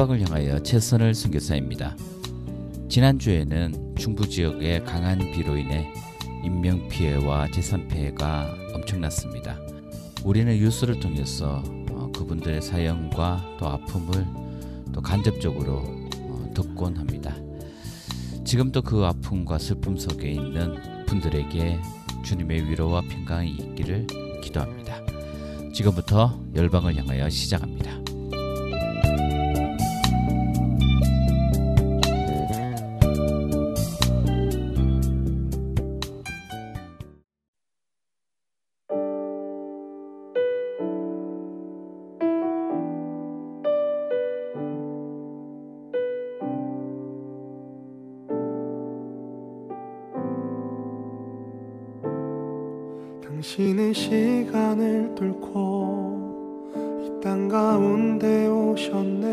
열방을 향하여 최선을 선교사입니다. 지난주에는 중부 지역의 강한 비로 인해 인명 피해와 재산 피해가 엄청났습니다. 우리는 뉴스를 통해서 어, 그분들의 사연과 또 아픔을 또 간접적으로 어, 듣곤 합니다. 지금도 그 아픔과 슬픔 속에 있는 분들에게 주님의 위로와 평강이 있기를 기도합니다. 지금부터 열방을 향하여 시작합니다. 당신은 시간을 뚫고 이 땅 가운데 오셨네.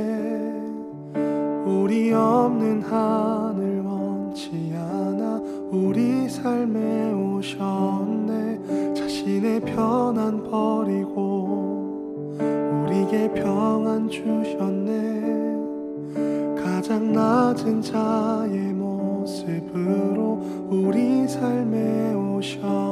우리 없는 하늘 원치 않아 우리 삶에 오셨네. 자신의 편안 버리고 우리에게 평안 주셨네. 가장 낮은 자의 모습으로 우리 삶에 오셨네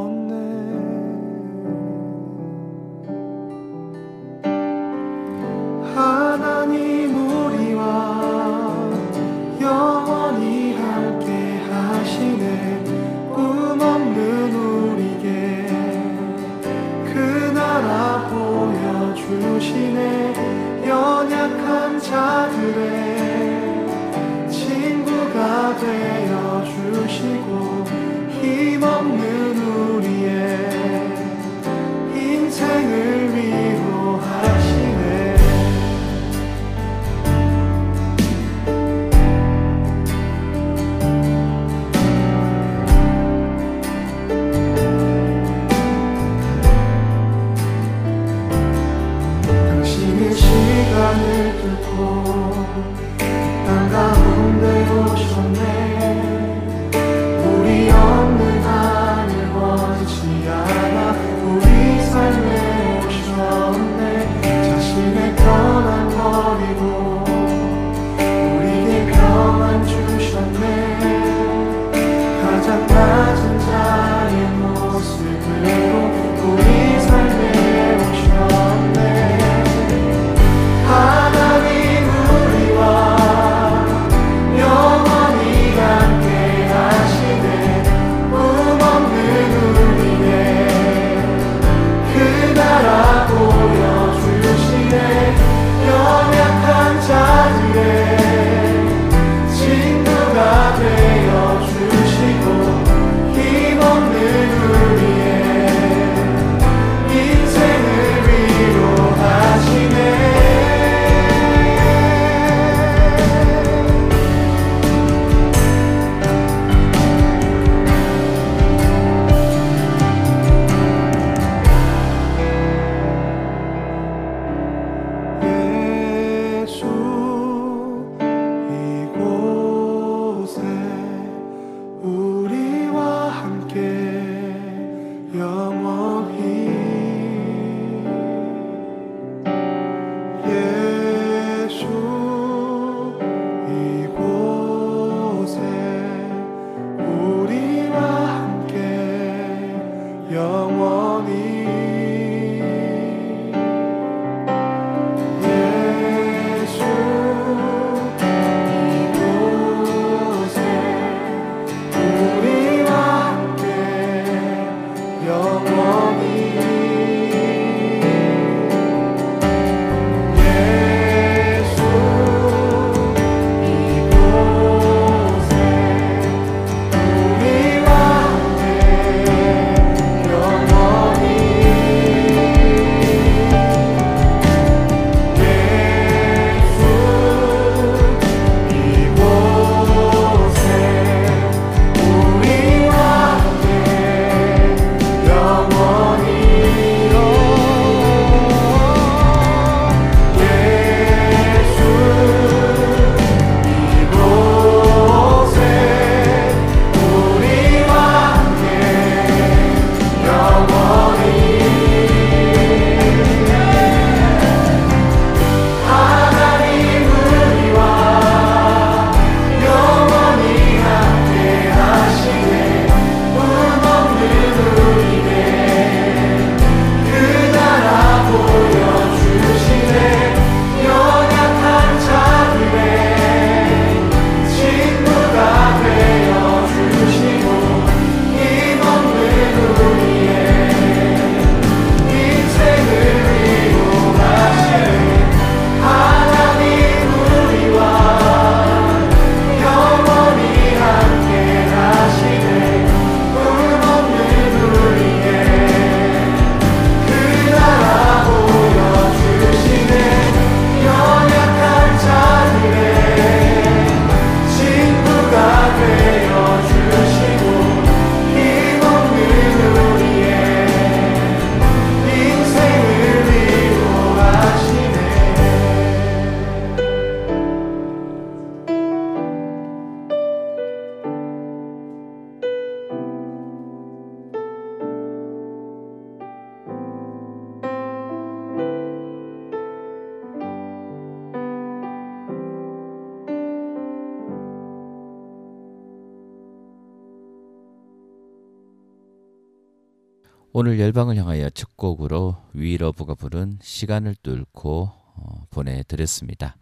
시간을 뚫고 어, 보내드렸습니다.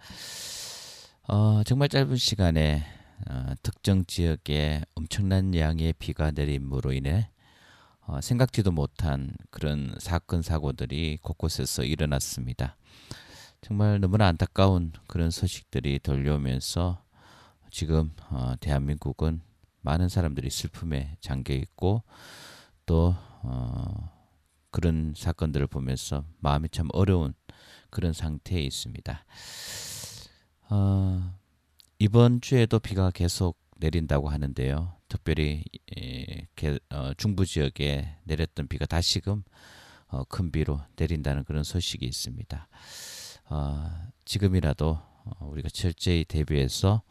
어, 정말 짧은 시간에 어, 특정 지역에 엄청난 양의 비가 내림으로 인해 어, 생각지도 못한 그런 사건 사고들이 곳곳에서 일어났습니다. 정말 너무나 안타까운 그런 소식들이 들려오면서 지금 어, 대한민국은 많은 사람들이 슬픔에 잠겨 있고 또 어, 그런 사건들을 보면서 마음이 참 어려운 그런 상태에 있습니다. 어, 이번 주에도 비가 계속 내린다고 하는데요. 특별히 에, 게, 어, 중부 지역에 내렸던 비가 다시금 어, 큰 비로 내린다는 그런 소식이 있습니다. 어, 지금이라도 어, 우리가 철저히 대비해서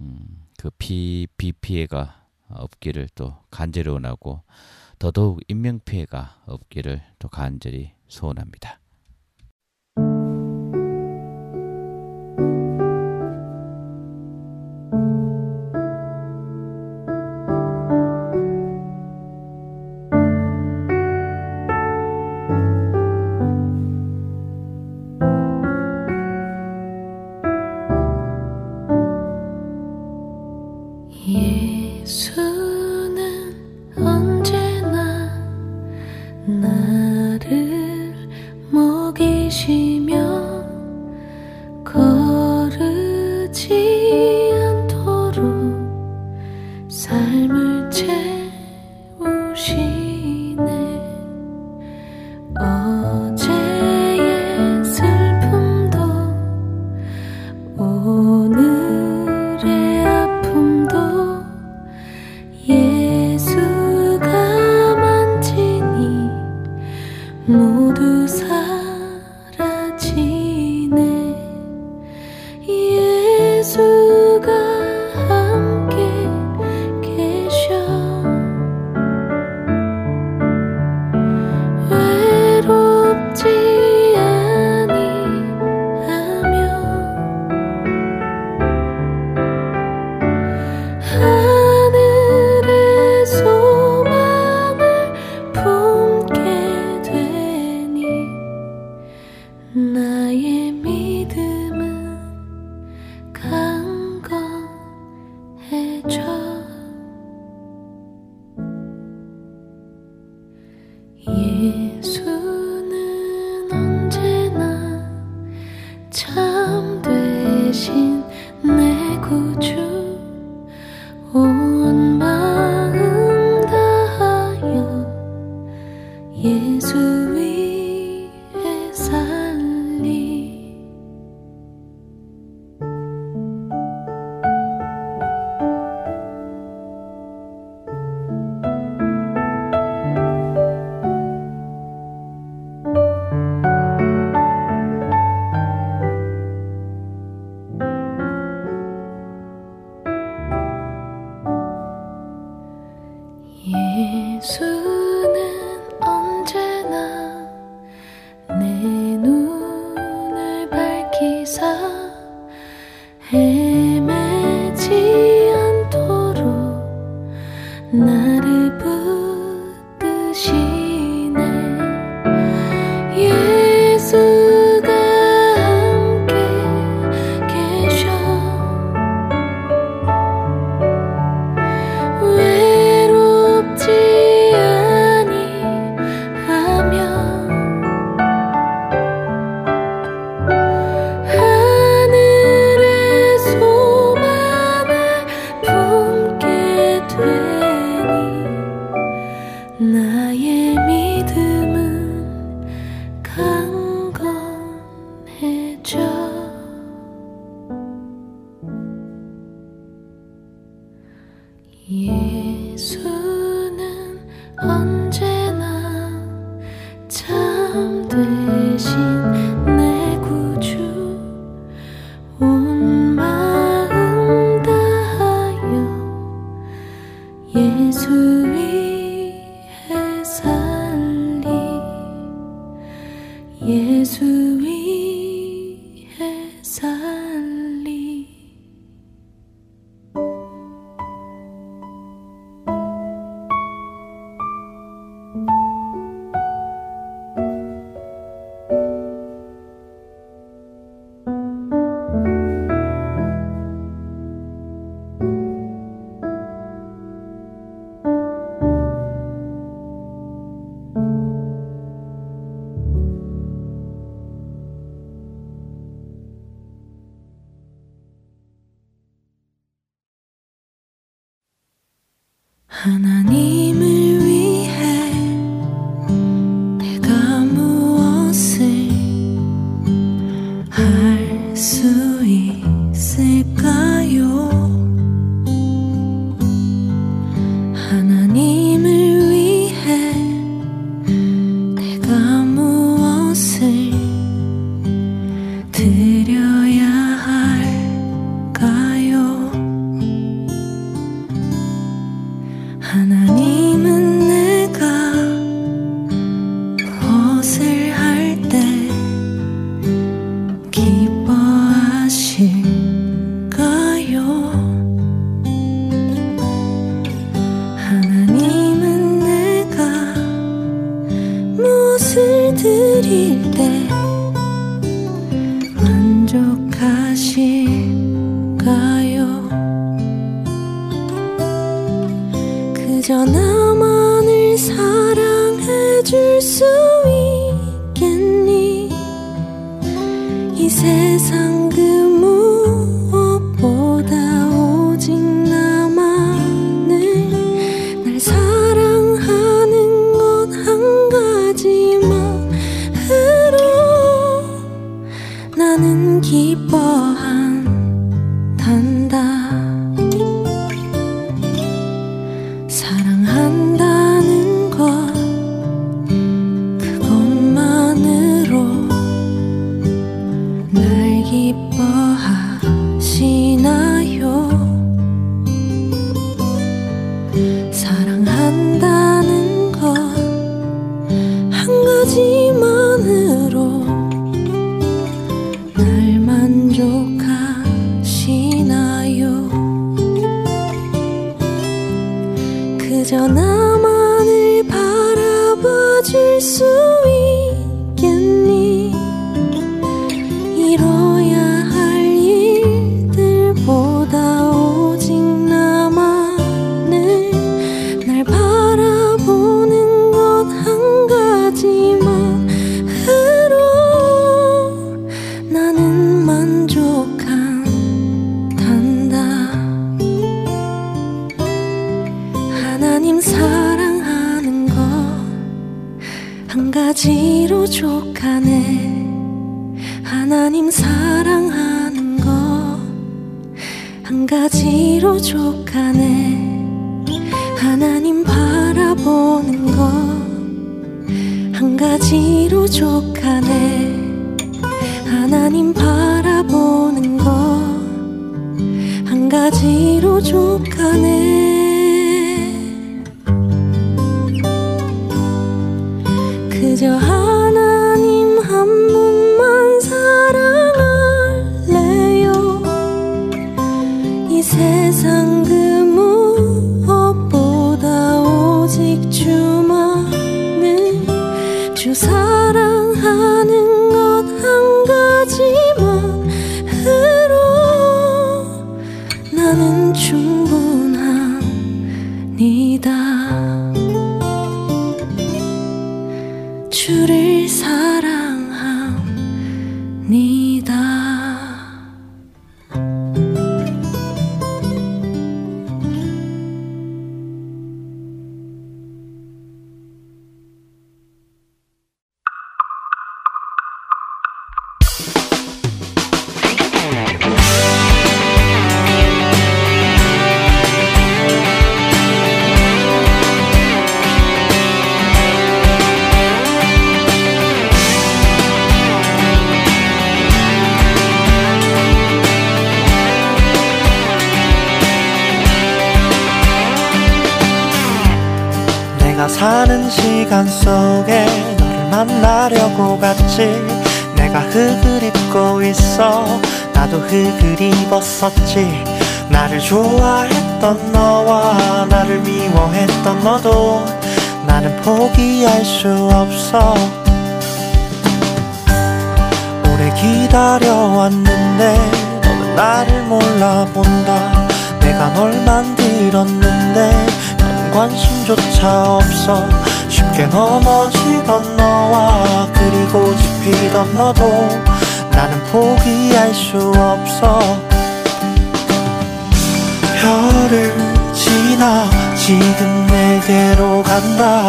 음, 그비 비 피해가 없기를 또 간절히 원하고 더더욱 인명 피해가 없기를 또 간절히 소원합니다. 이런 있었지. 나를 좋아했던 너와 나를 미워했던 너도 나는 포기할 수 없어. 오래 기다려왔는데 너는 나를 몰라본다. 내가 널 만들었는데 넌 관심조차 없어. 쉽게 넘어지던 너와 그리고 지피던 너도 나는 포기할 수 없어. 별을 지나 지금 내게로 간다.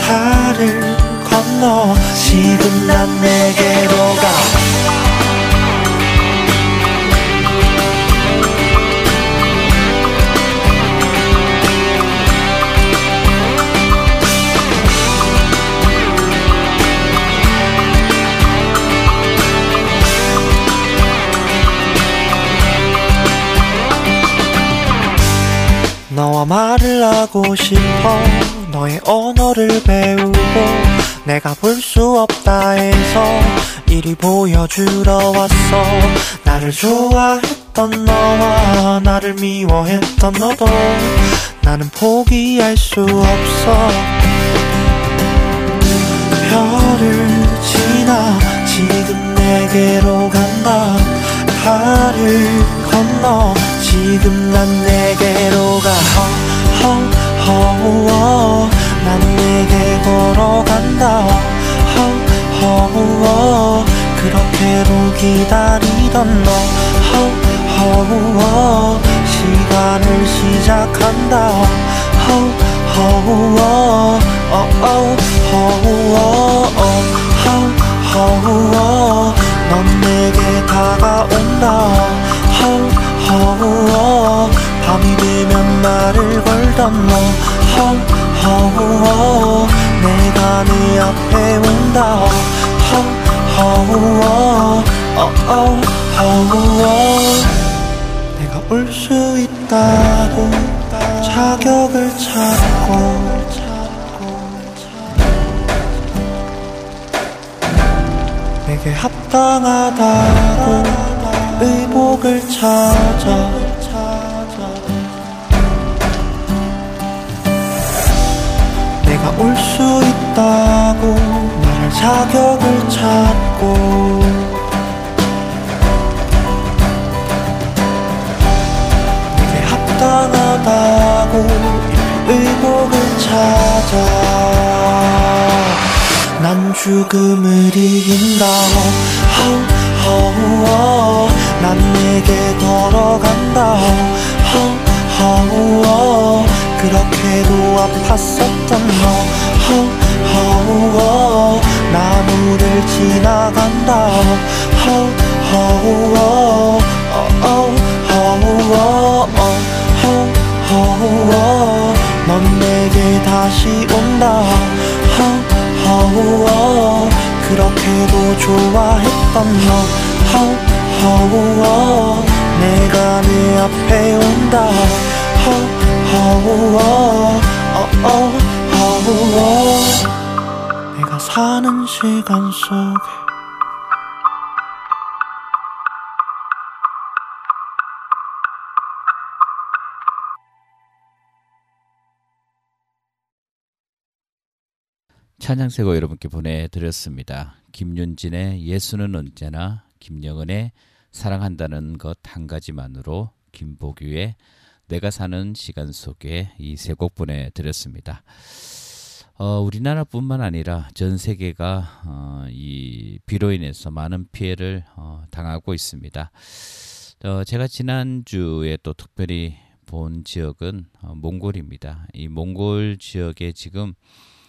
달을 건너 지금 난 내게로 가 너와 말을 하고 싶어. 너의 언어를 배우고 내가 볼 수 없다 해서 이리 보여주러 왔어. 나를 좋아했던 너와 나를 미워했던 너도 나는 포기할 수 없어. 별을 지나 지금 내게로 간다. 달을 건너 지금 난 내게로 가. 허허허 난 내게 걸어간다. 허허허 그렇게로 기다리던 너. 허허허 시간을 시작한다. 허허허 어어 허허 허허 넌 내게 다가온다 허우허 밤이 되면 말을 걸던 너. 허우허 내가 네 앞에 온다. 허우허 허우허 내가 올 수 있다고 자격을 찾고. 내게 합당하다고 의복을 찾아 내가 올 수 있다고 말할 자격을 찾고 내게 합당하다고 의복을 찾아. 난 죽음을 이긴다. 허우허 난 내게 걸어간다. 허우허 그렇게도 아팠었던 너. 허우허 나무를 지나간다. 허우허 허우허 허우허 넌 내게 다시 온다. 허우허 그렇게도 좋아했던 너 허우허 내가 네 앞에 온다 허우허 허우허 내가 사는 시간 속에 찬양세고 여러분께 보내드렸습니다. 김윤진의 예수는 언제나 김영은의 사랑한다는 것 한 가지만으로 김보규의 내가 사는 시간 속에 이 세 곡 보내드렸습니다. 어, 우리나라뿐만 아니라 전 세계가 어, 이 비로 인해서 많은 피해를 어, 당하고 있습니다. 어, 제가 지난주에 또 특별히 본 지역은 어, 몽골입니다. 이 몽골 지역에 지금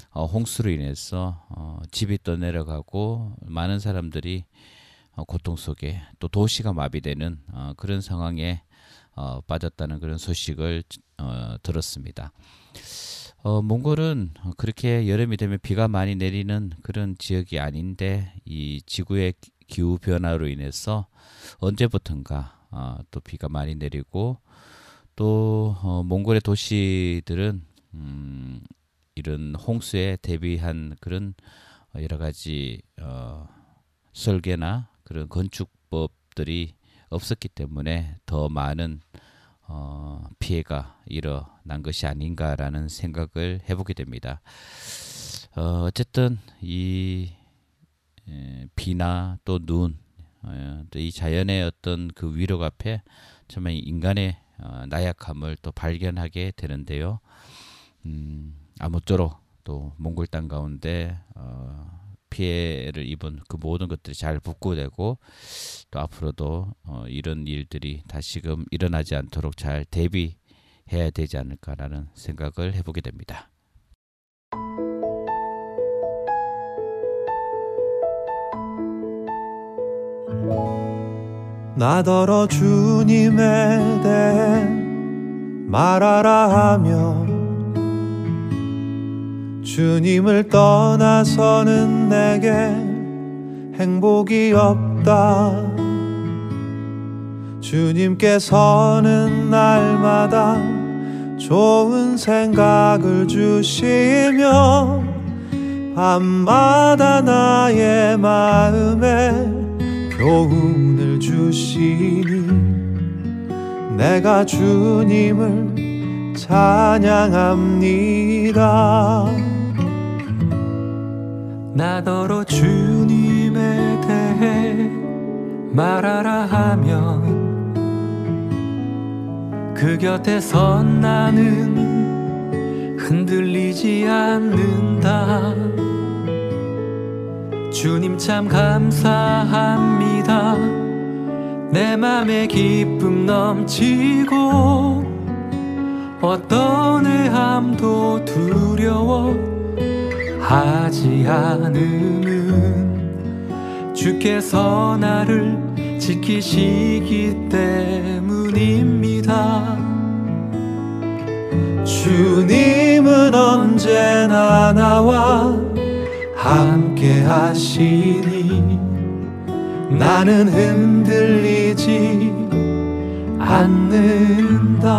어, 홍수로 인해서 어, 집이 떠내려가고 많은 사람들이 어, 고통 속에 또 도시가 마비되는 어, 그런 상황에 어, 빠졌다는 그런 소식을 어, 들었습니다. 어, 몽골은 그렇게 여름이 되면 비가 많이 내리는 그런 지역이 아닌데 이 지구의 기후 변화로 인해서 언제부턴가 어, 또 비가 많이 내리고 또 어, 몽골의 도시들은 음, 이런 홍수에 대비한 그런 여러 가지 어, 설계나 그런 건축법들이 없었기 때문에 더 많은 어, 피해가 일어난 것이 아닌가라는 생각을 해보게 됩니다. 어, 어쨌든 이 에, 비나 또 눈, 어, 또이 자연의 어떤 그 위력 앞에 정말 인간의 어, 나약함을 또 발견하게 되는데요. 음, 아무쪼록 또 몽골 땅 가운데 어, 피해를 입은 그 모든 것들이 잘 복구되고 또 앞으로도 어, 이런 일들이 다시금 일어나지 않도록 잘 대비해야 되지 않을까라는 생각을 해보게 됩니다. 나더러 주님에 대해 말하라 하며 주님을 떠나서는 내게 행복이 없다 주님께서는 날마다 좋은 생각을 주시며 밤마다 나의 마음에 교훈을 주시니 내가 주님을 찬양합니다. 나더러 주님에 대해 말하라 하면 그 곁에 선 나는 흔들리지 않는다. 주님 참 감사합니다. 내 맘에 기쁨 넘치고 어떤 애함도 두려워 하지 않음은 주께서 나를 지키시기 때문입니다. 주님은 언제나 나와 함께 하시니 나는 흔들리지 않는다.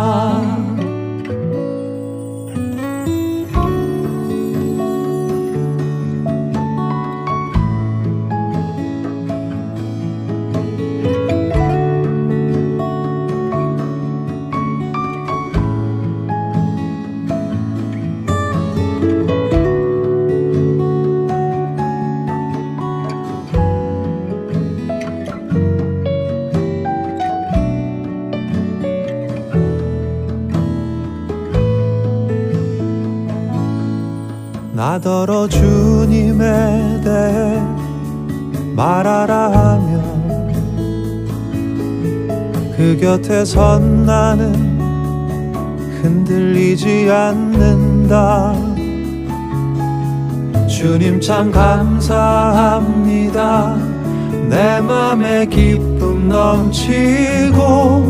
나더러 주님에 대해 말하라 하면 그 곁에 선 나는 흔들리지 않는다. 주님 참 감사합니다. 내 맘에 기쁨 넘치고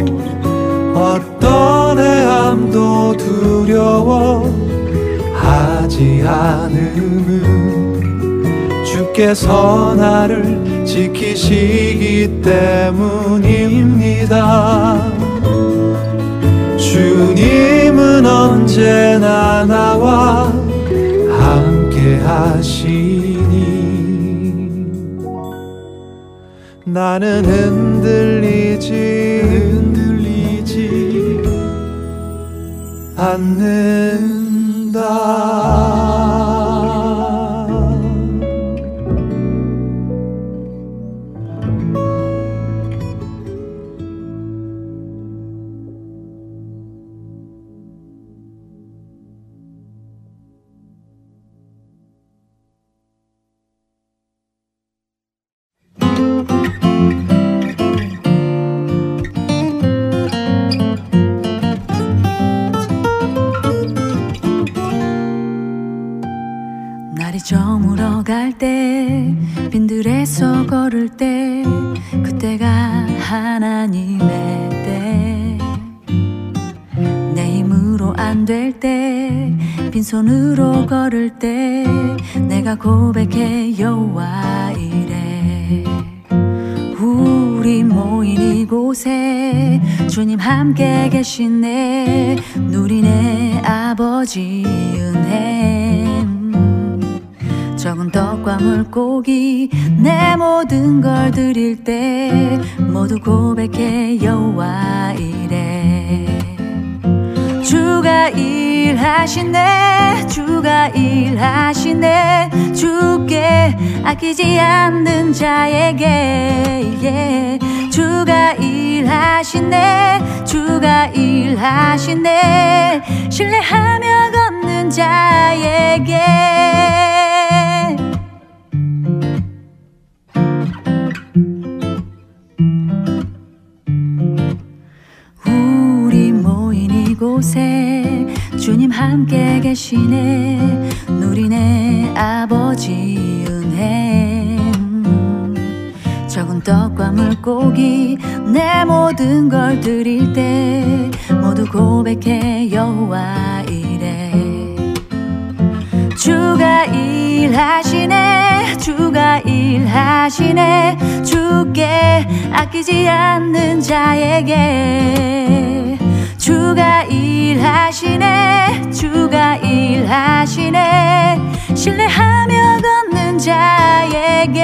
어떤 애함도 두려워 하 지 않음은 주께서 나를 지키시기 때문입니다. 주님은 언제나 나와 함께 하시니 나는 흔들리지 흔들리지 않는 날 걸을 때 그때가 하나님의 때. 내 힘으로 안 될 때 빈손으로 걸을 때 내가 고백해 여호와 이래. 우리 모인 이곳에 주님 함께 계시네. 누리네 아버지 은혜 적은 떡과 물고기 내 모든 걸 드릴 때 모두 고백해 여호와 이래. 주가 일하시네 주가 일하시네. 주께 아끼지 않는 자에게 예. 주가 일하시네 주가 일하시네. 신뢰하며 걷는 자에게 함께 계시네. 누리네 아버지 은혜. 적은 떡과 물고기 내 모든 걸 드릴 때 모두 고백해 여호와 이래. 주가 일하시네 주가 일하시네. 주께 아끼지 않는 자에게 주가 일하시네 주가 일하시네. 신뢰하며 걷는 자에게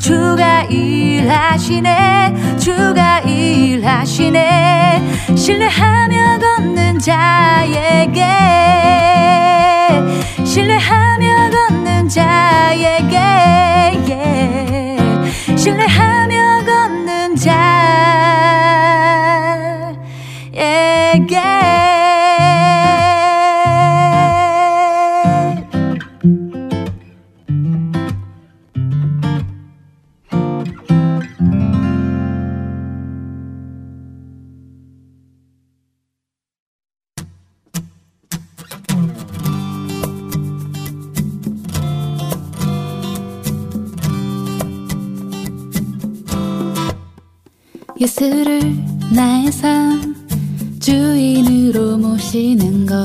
주가 일하시네 주가 일하시네 신뢰하며 걷는 자에게 신뢰하며 걷는 자에게 예. 신뢰하며 예수를 나의 삶 주인으로 모시는 것.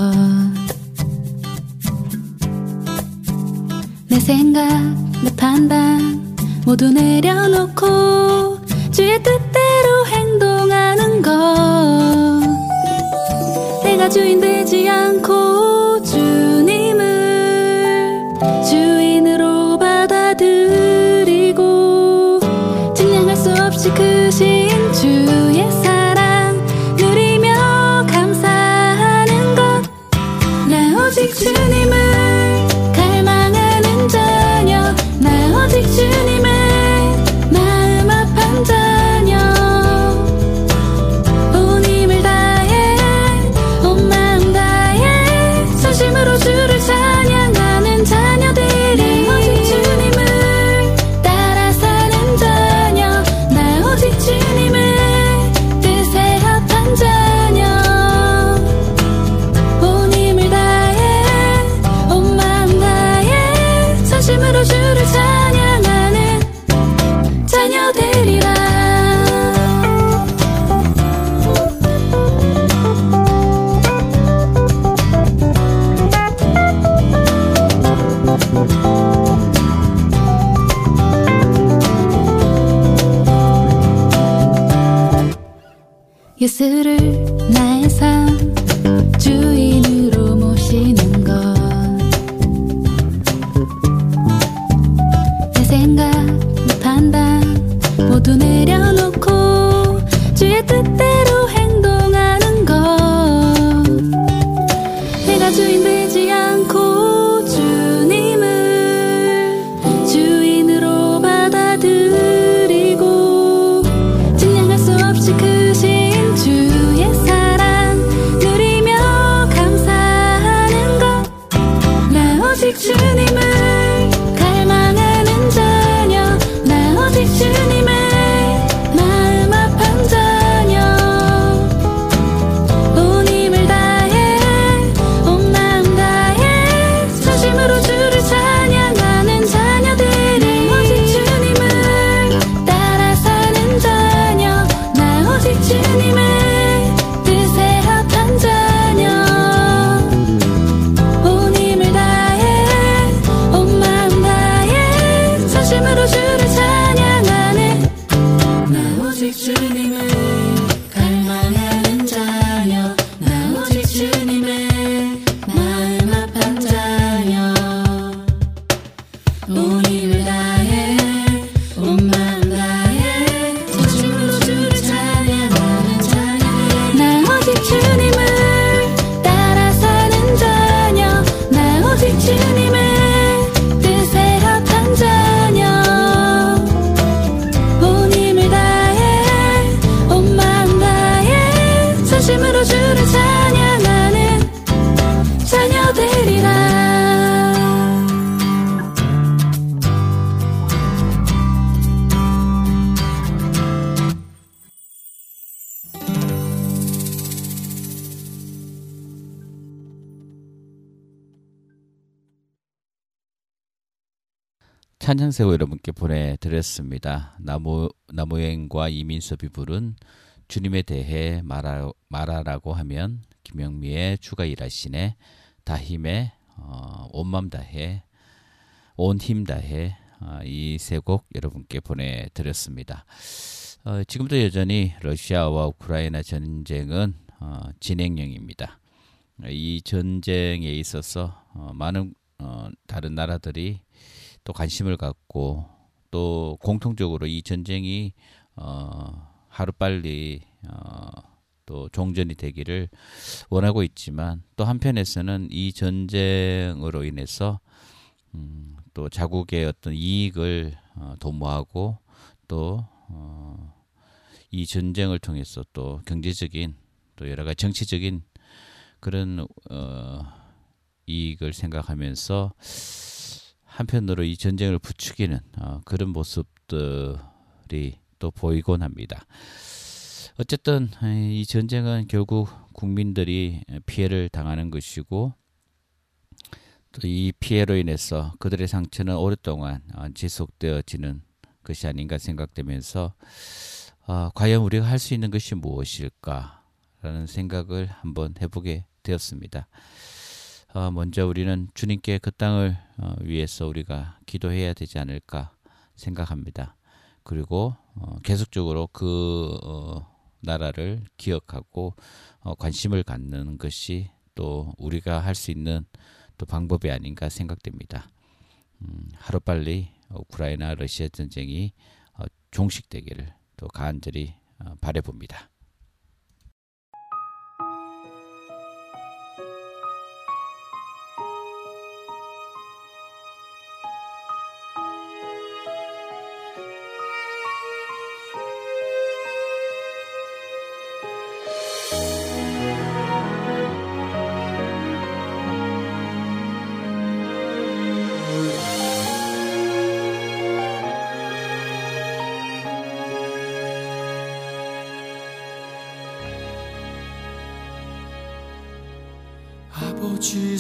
내 생각, 내 판단 모두 내려놓고 주의 뜻대로 행동하는 것. 내가 주인 되지 않고 주 예수를 나의 삶 주인으로 모시는 것. 내 생각, 내 판단 모두 내 찬양세고 여러분께 보내드렸습니다. 나무 나무여행과 이민섭이 부른 주님에 대해 말하, 말하라고 하면 김영미의 주가 일하시네 다힘의 어, 온맘 다해 온 힘 다해 어, 이세 곡 여러분께 보내드렸습니다. 어, 지금도 여전히 러시아와 우크라이나 전쟁은 어, 진행형입니다. 이 전쟁에 있어서 어, 많은 어, 다른 나라들이 또 관심을 갖고 또 공통적으로 이 전쟁이 어, 하루 빨리 어, 또 종전이 되기를 원하고 있지만 또 한편에서는 이 전쟁으로 인해서 음, 또 자국의 어떤 이익을 어, 도모하고 또 어, 이 전쟁을 통해서 또 경제적인 또 여러 가지 정치적인 그런 어, 이익을 생각하면서 한편으로 이 전쟁을 부추기는 어, 그런 모습들이 또 보이곤 합니다. 어쨌든 이 전쟁은 결국 국민들이 피해를 당하는 것이고 또 이 피해로 인해서 그들의 상처는 오랫동안 어, 지속되어지는 것이 아닌가 생각되면서 어, 과연 우리가 할 수 있는 것이 무엇일까라는 생각을 한번 해보게 되었습니다. 어, 먼저 우리는 주님께 그 땅을 어, 위해서 우리가 기도해야 되지 않을까 생각합니다. 그리고 어, 계속적으로 그 어, 나라를 기억하고 어, 관심을 갖는 것이 또 우리가 할 수 있는 또 방법이 아닌가 생각됩니다. 음, 하루빨리 우크라이나 러시아 전쟁이 어, 종식되기를 또 간절히 어, 바래봅니다.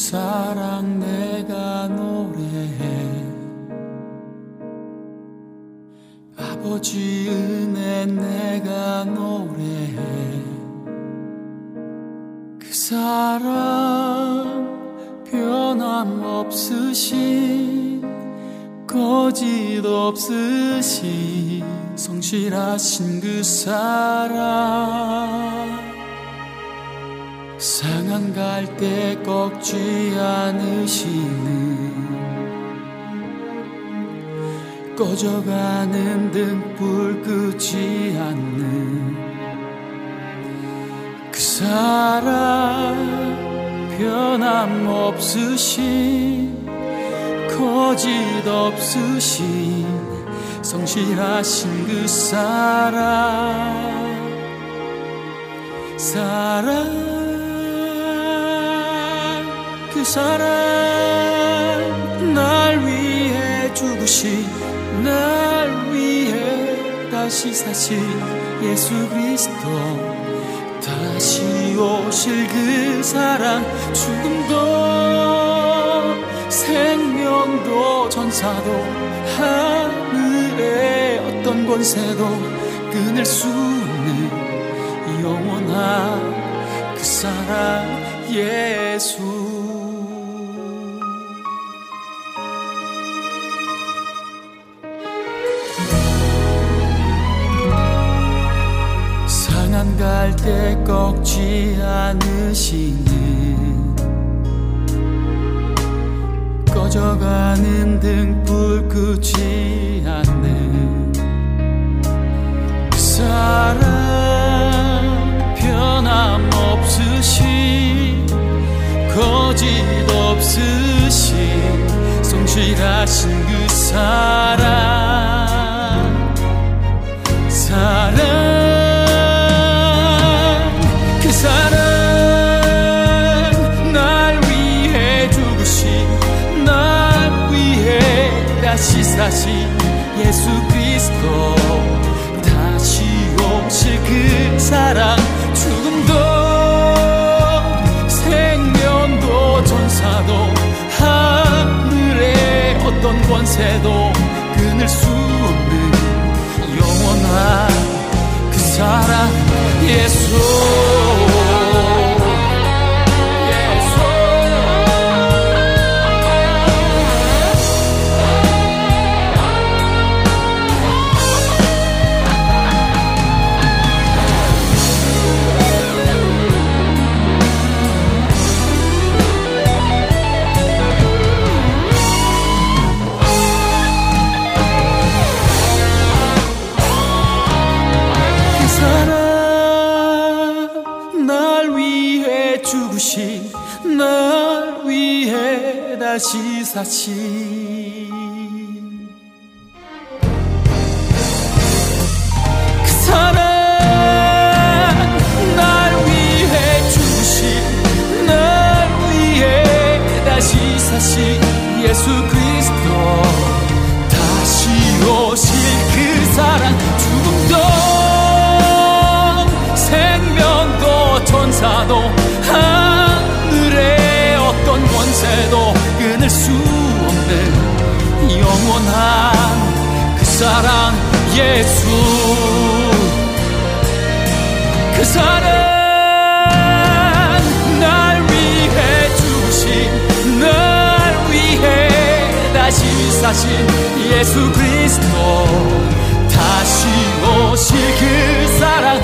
사랑 내 꺼져가는 등불 끄지 않는 그 사랑 변함없으신 거짓 없으신 성실하신 그 사랑 사랑 그 사랑 날 위해 죽으신 날 위해 다시 사신 예수 그리스도. 다시 오실 그 사랑 죽음도 생명도 전사도 하늘의 어떤 권세도 끊을 수 없는 영원한 그 사랑 예수 상한 갈대 꺾지 않으시는 꺼져가는 등불 끄지 않는 그 사랑 변함없으신 거짓 없으신 성실하신 그 사랑. 사랑 사신 예수 그리스도. 다시 오실 그 사랑 죽음도 생명도 전사도 하늘의 어떤 권세도 끊을 수 없는 영원한 그 사랑 예수 다시 사신 그 사랑 날 위해 죽으신 날 위해 다시 사신 예수 끊을 수 없는 영원한 그 사랑 예수. 그 사랑 날 위해 죽으신 날 위해 다시 사신 예수 그리스도. 다시 오실 그 사랑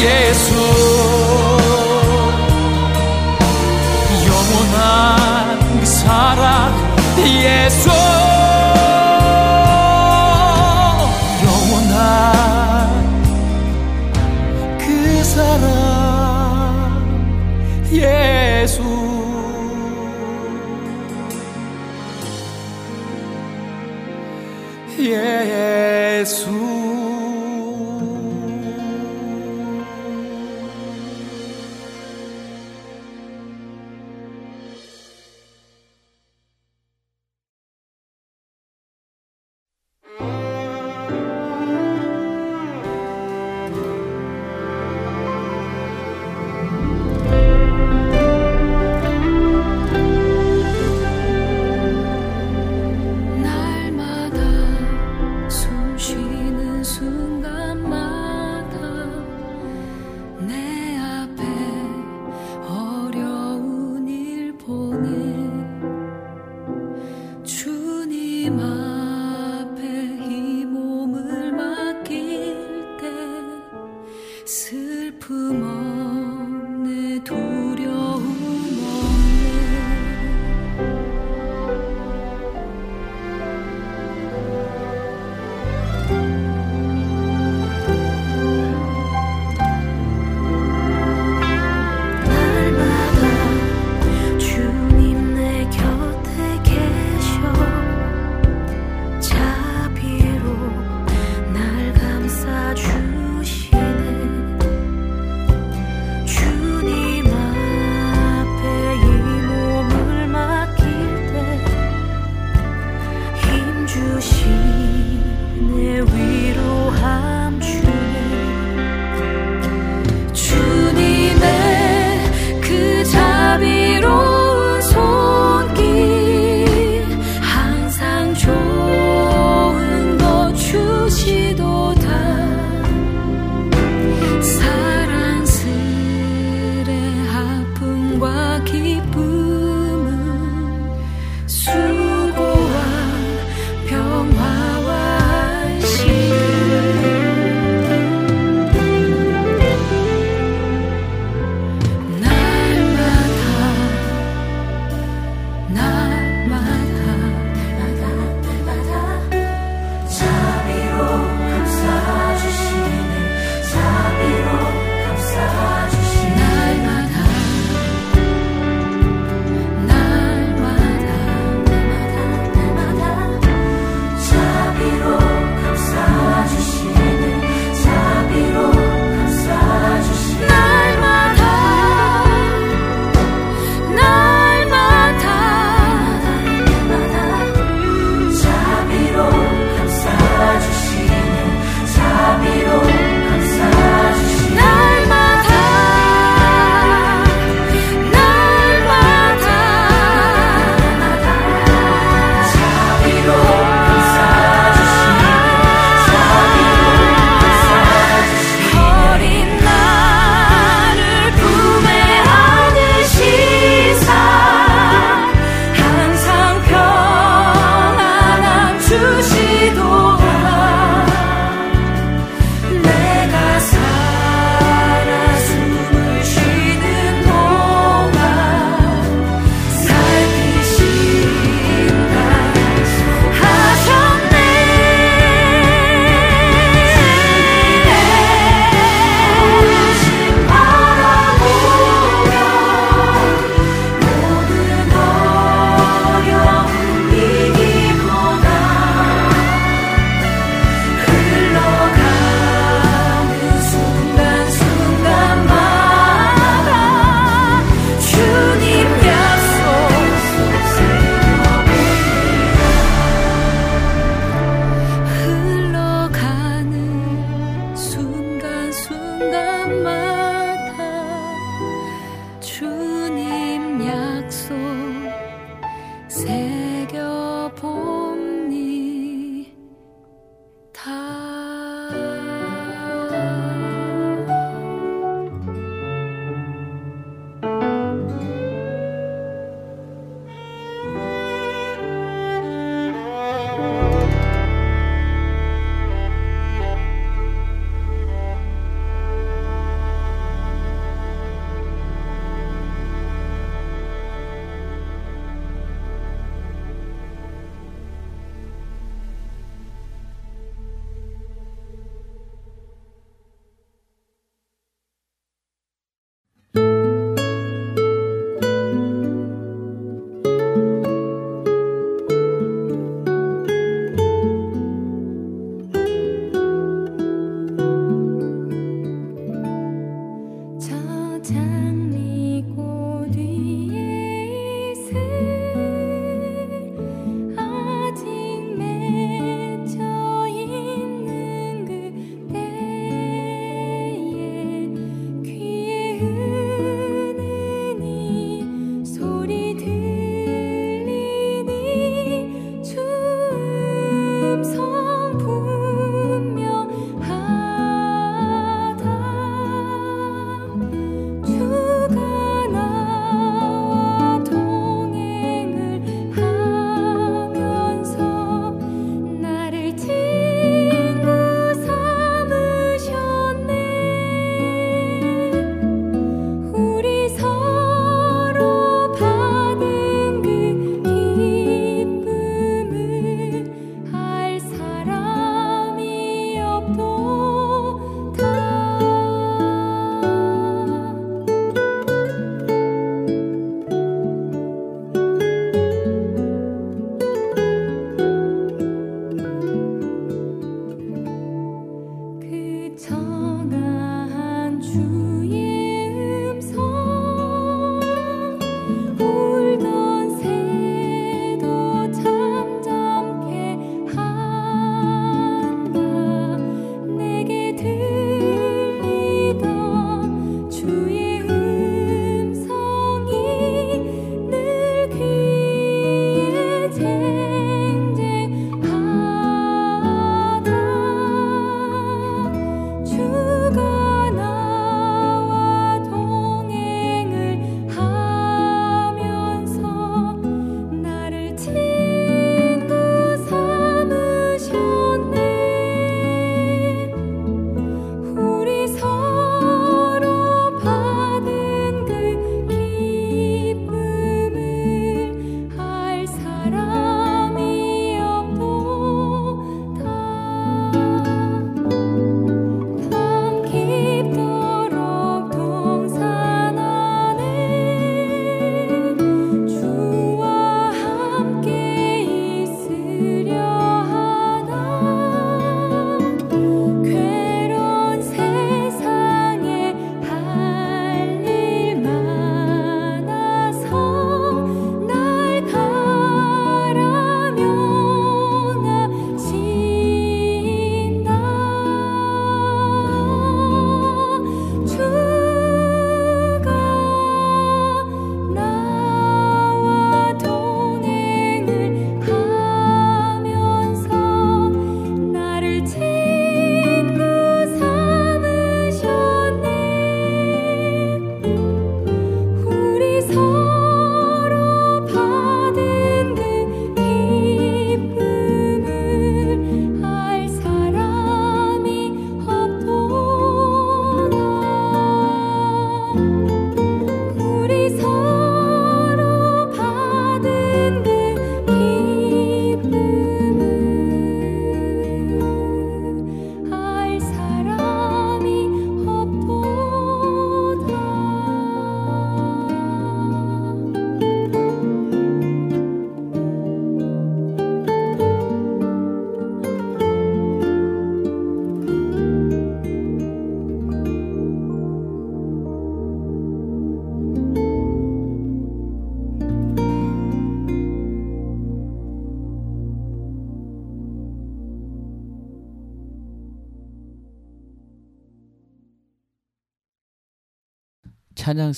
예수. 영원한 그 사랑 예수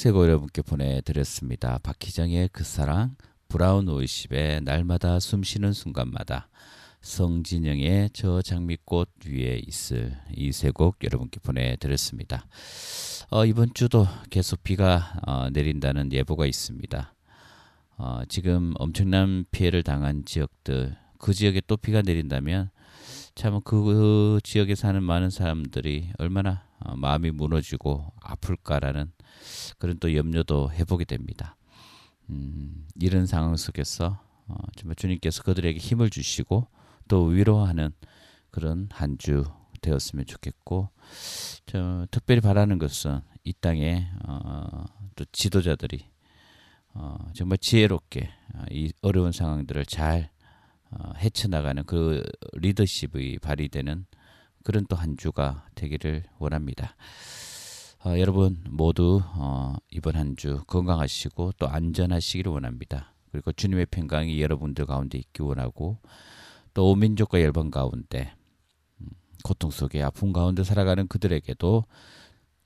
찬양세고 여러분께 보내드렸습니다. 박희정의 그 사랑, 브라운 오이십의 날마다 숨쉬는 순간마다, 성진영의 저 장미꽃 위에 있을 이 세 곡 여러분께 보내드렸습니다. 어, 이번 주도 계속 비가 어, 내린다는 예보가 있습니다. 어, 지금 엄청난 피해를 당한 지역들, 그 지역에 또 비가 내린다면 참 그 지역에 사는 많은 사람들이 얼마나 어, 마음이 무너지고 아플까라는 그런 또 염려도 해보게 됩니다. 음, 이런 상황 속에서 어, 정말 주님께서 그들에게 힘을 주시고 또 위로하는 그런 한 주 되었으면 좋겠고 저 특별히 바라는 것은 이 땅에 어, 또 지도자들이 어, 정말 지혜롭게 어, 이 어려운 상황들을 잘 어, 헤쳐나가는 그 리더십이 발휘되는 그런 또 한 주가 되기를 원합니다. 어, 여러분 모두 어, 이번 한 주 건강하시고 또 안전하시기를 원합니다. 그리고 주님의 평강이 여러분들 가운데 있기 원하고 또 오민족과 열방 가운데 음, 고통 속에 아픔 가운데 살아가는 그들에게도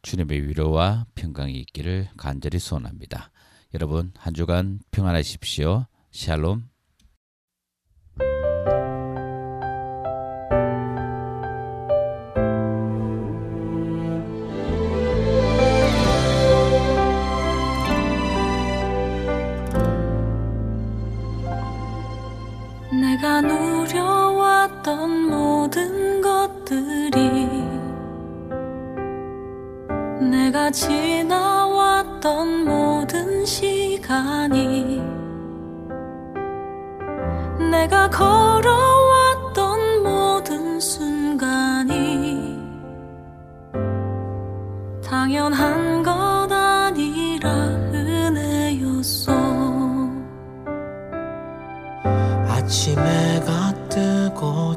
주님의 위로와 평강이 있기를 간절히 소원합니다. 여러분 한 주간 평안하십시오. 샬롬. 내가 지나왔던 모든 시간이 내가 걸어왔던 모든 순간이 당연한 것 아니라 은혜였어. 아침에 가 뜨고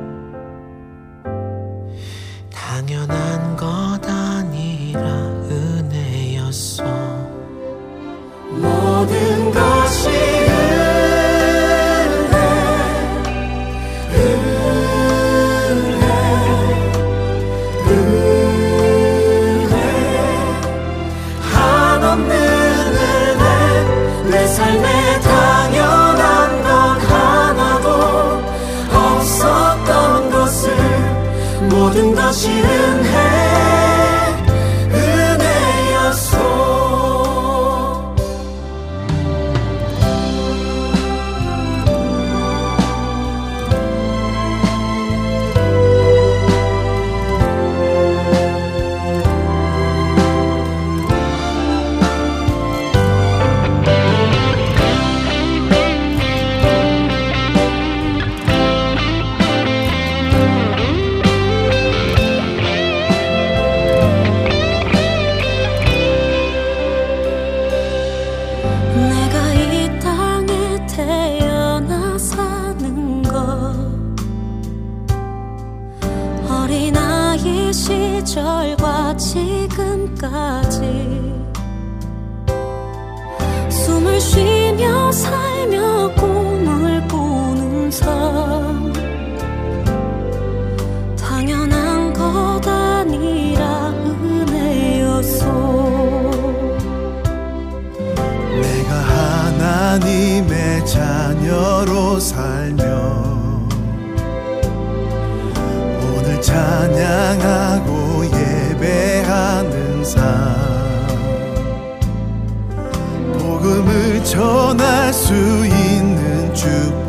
찬양하고 예배하는 삶. 복음을 전할 수 있는 축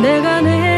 내가 내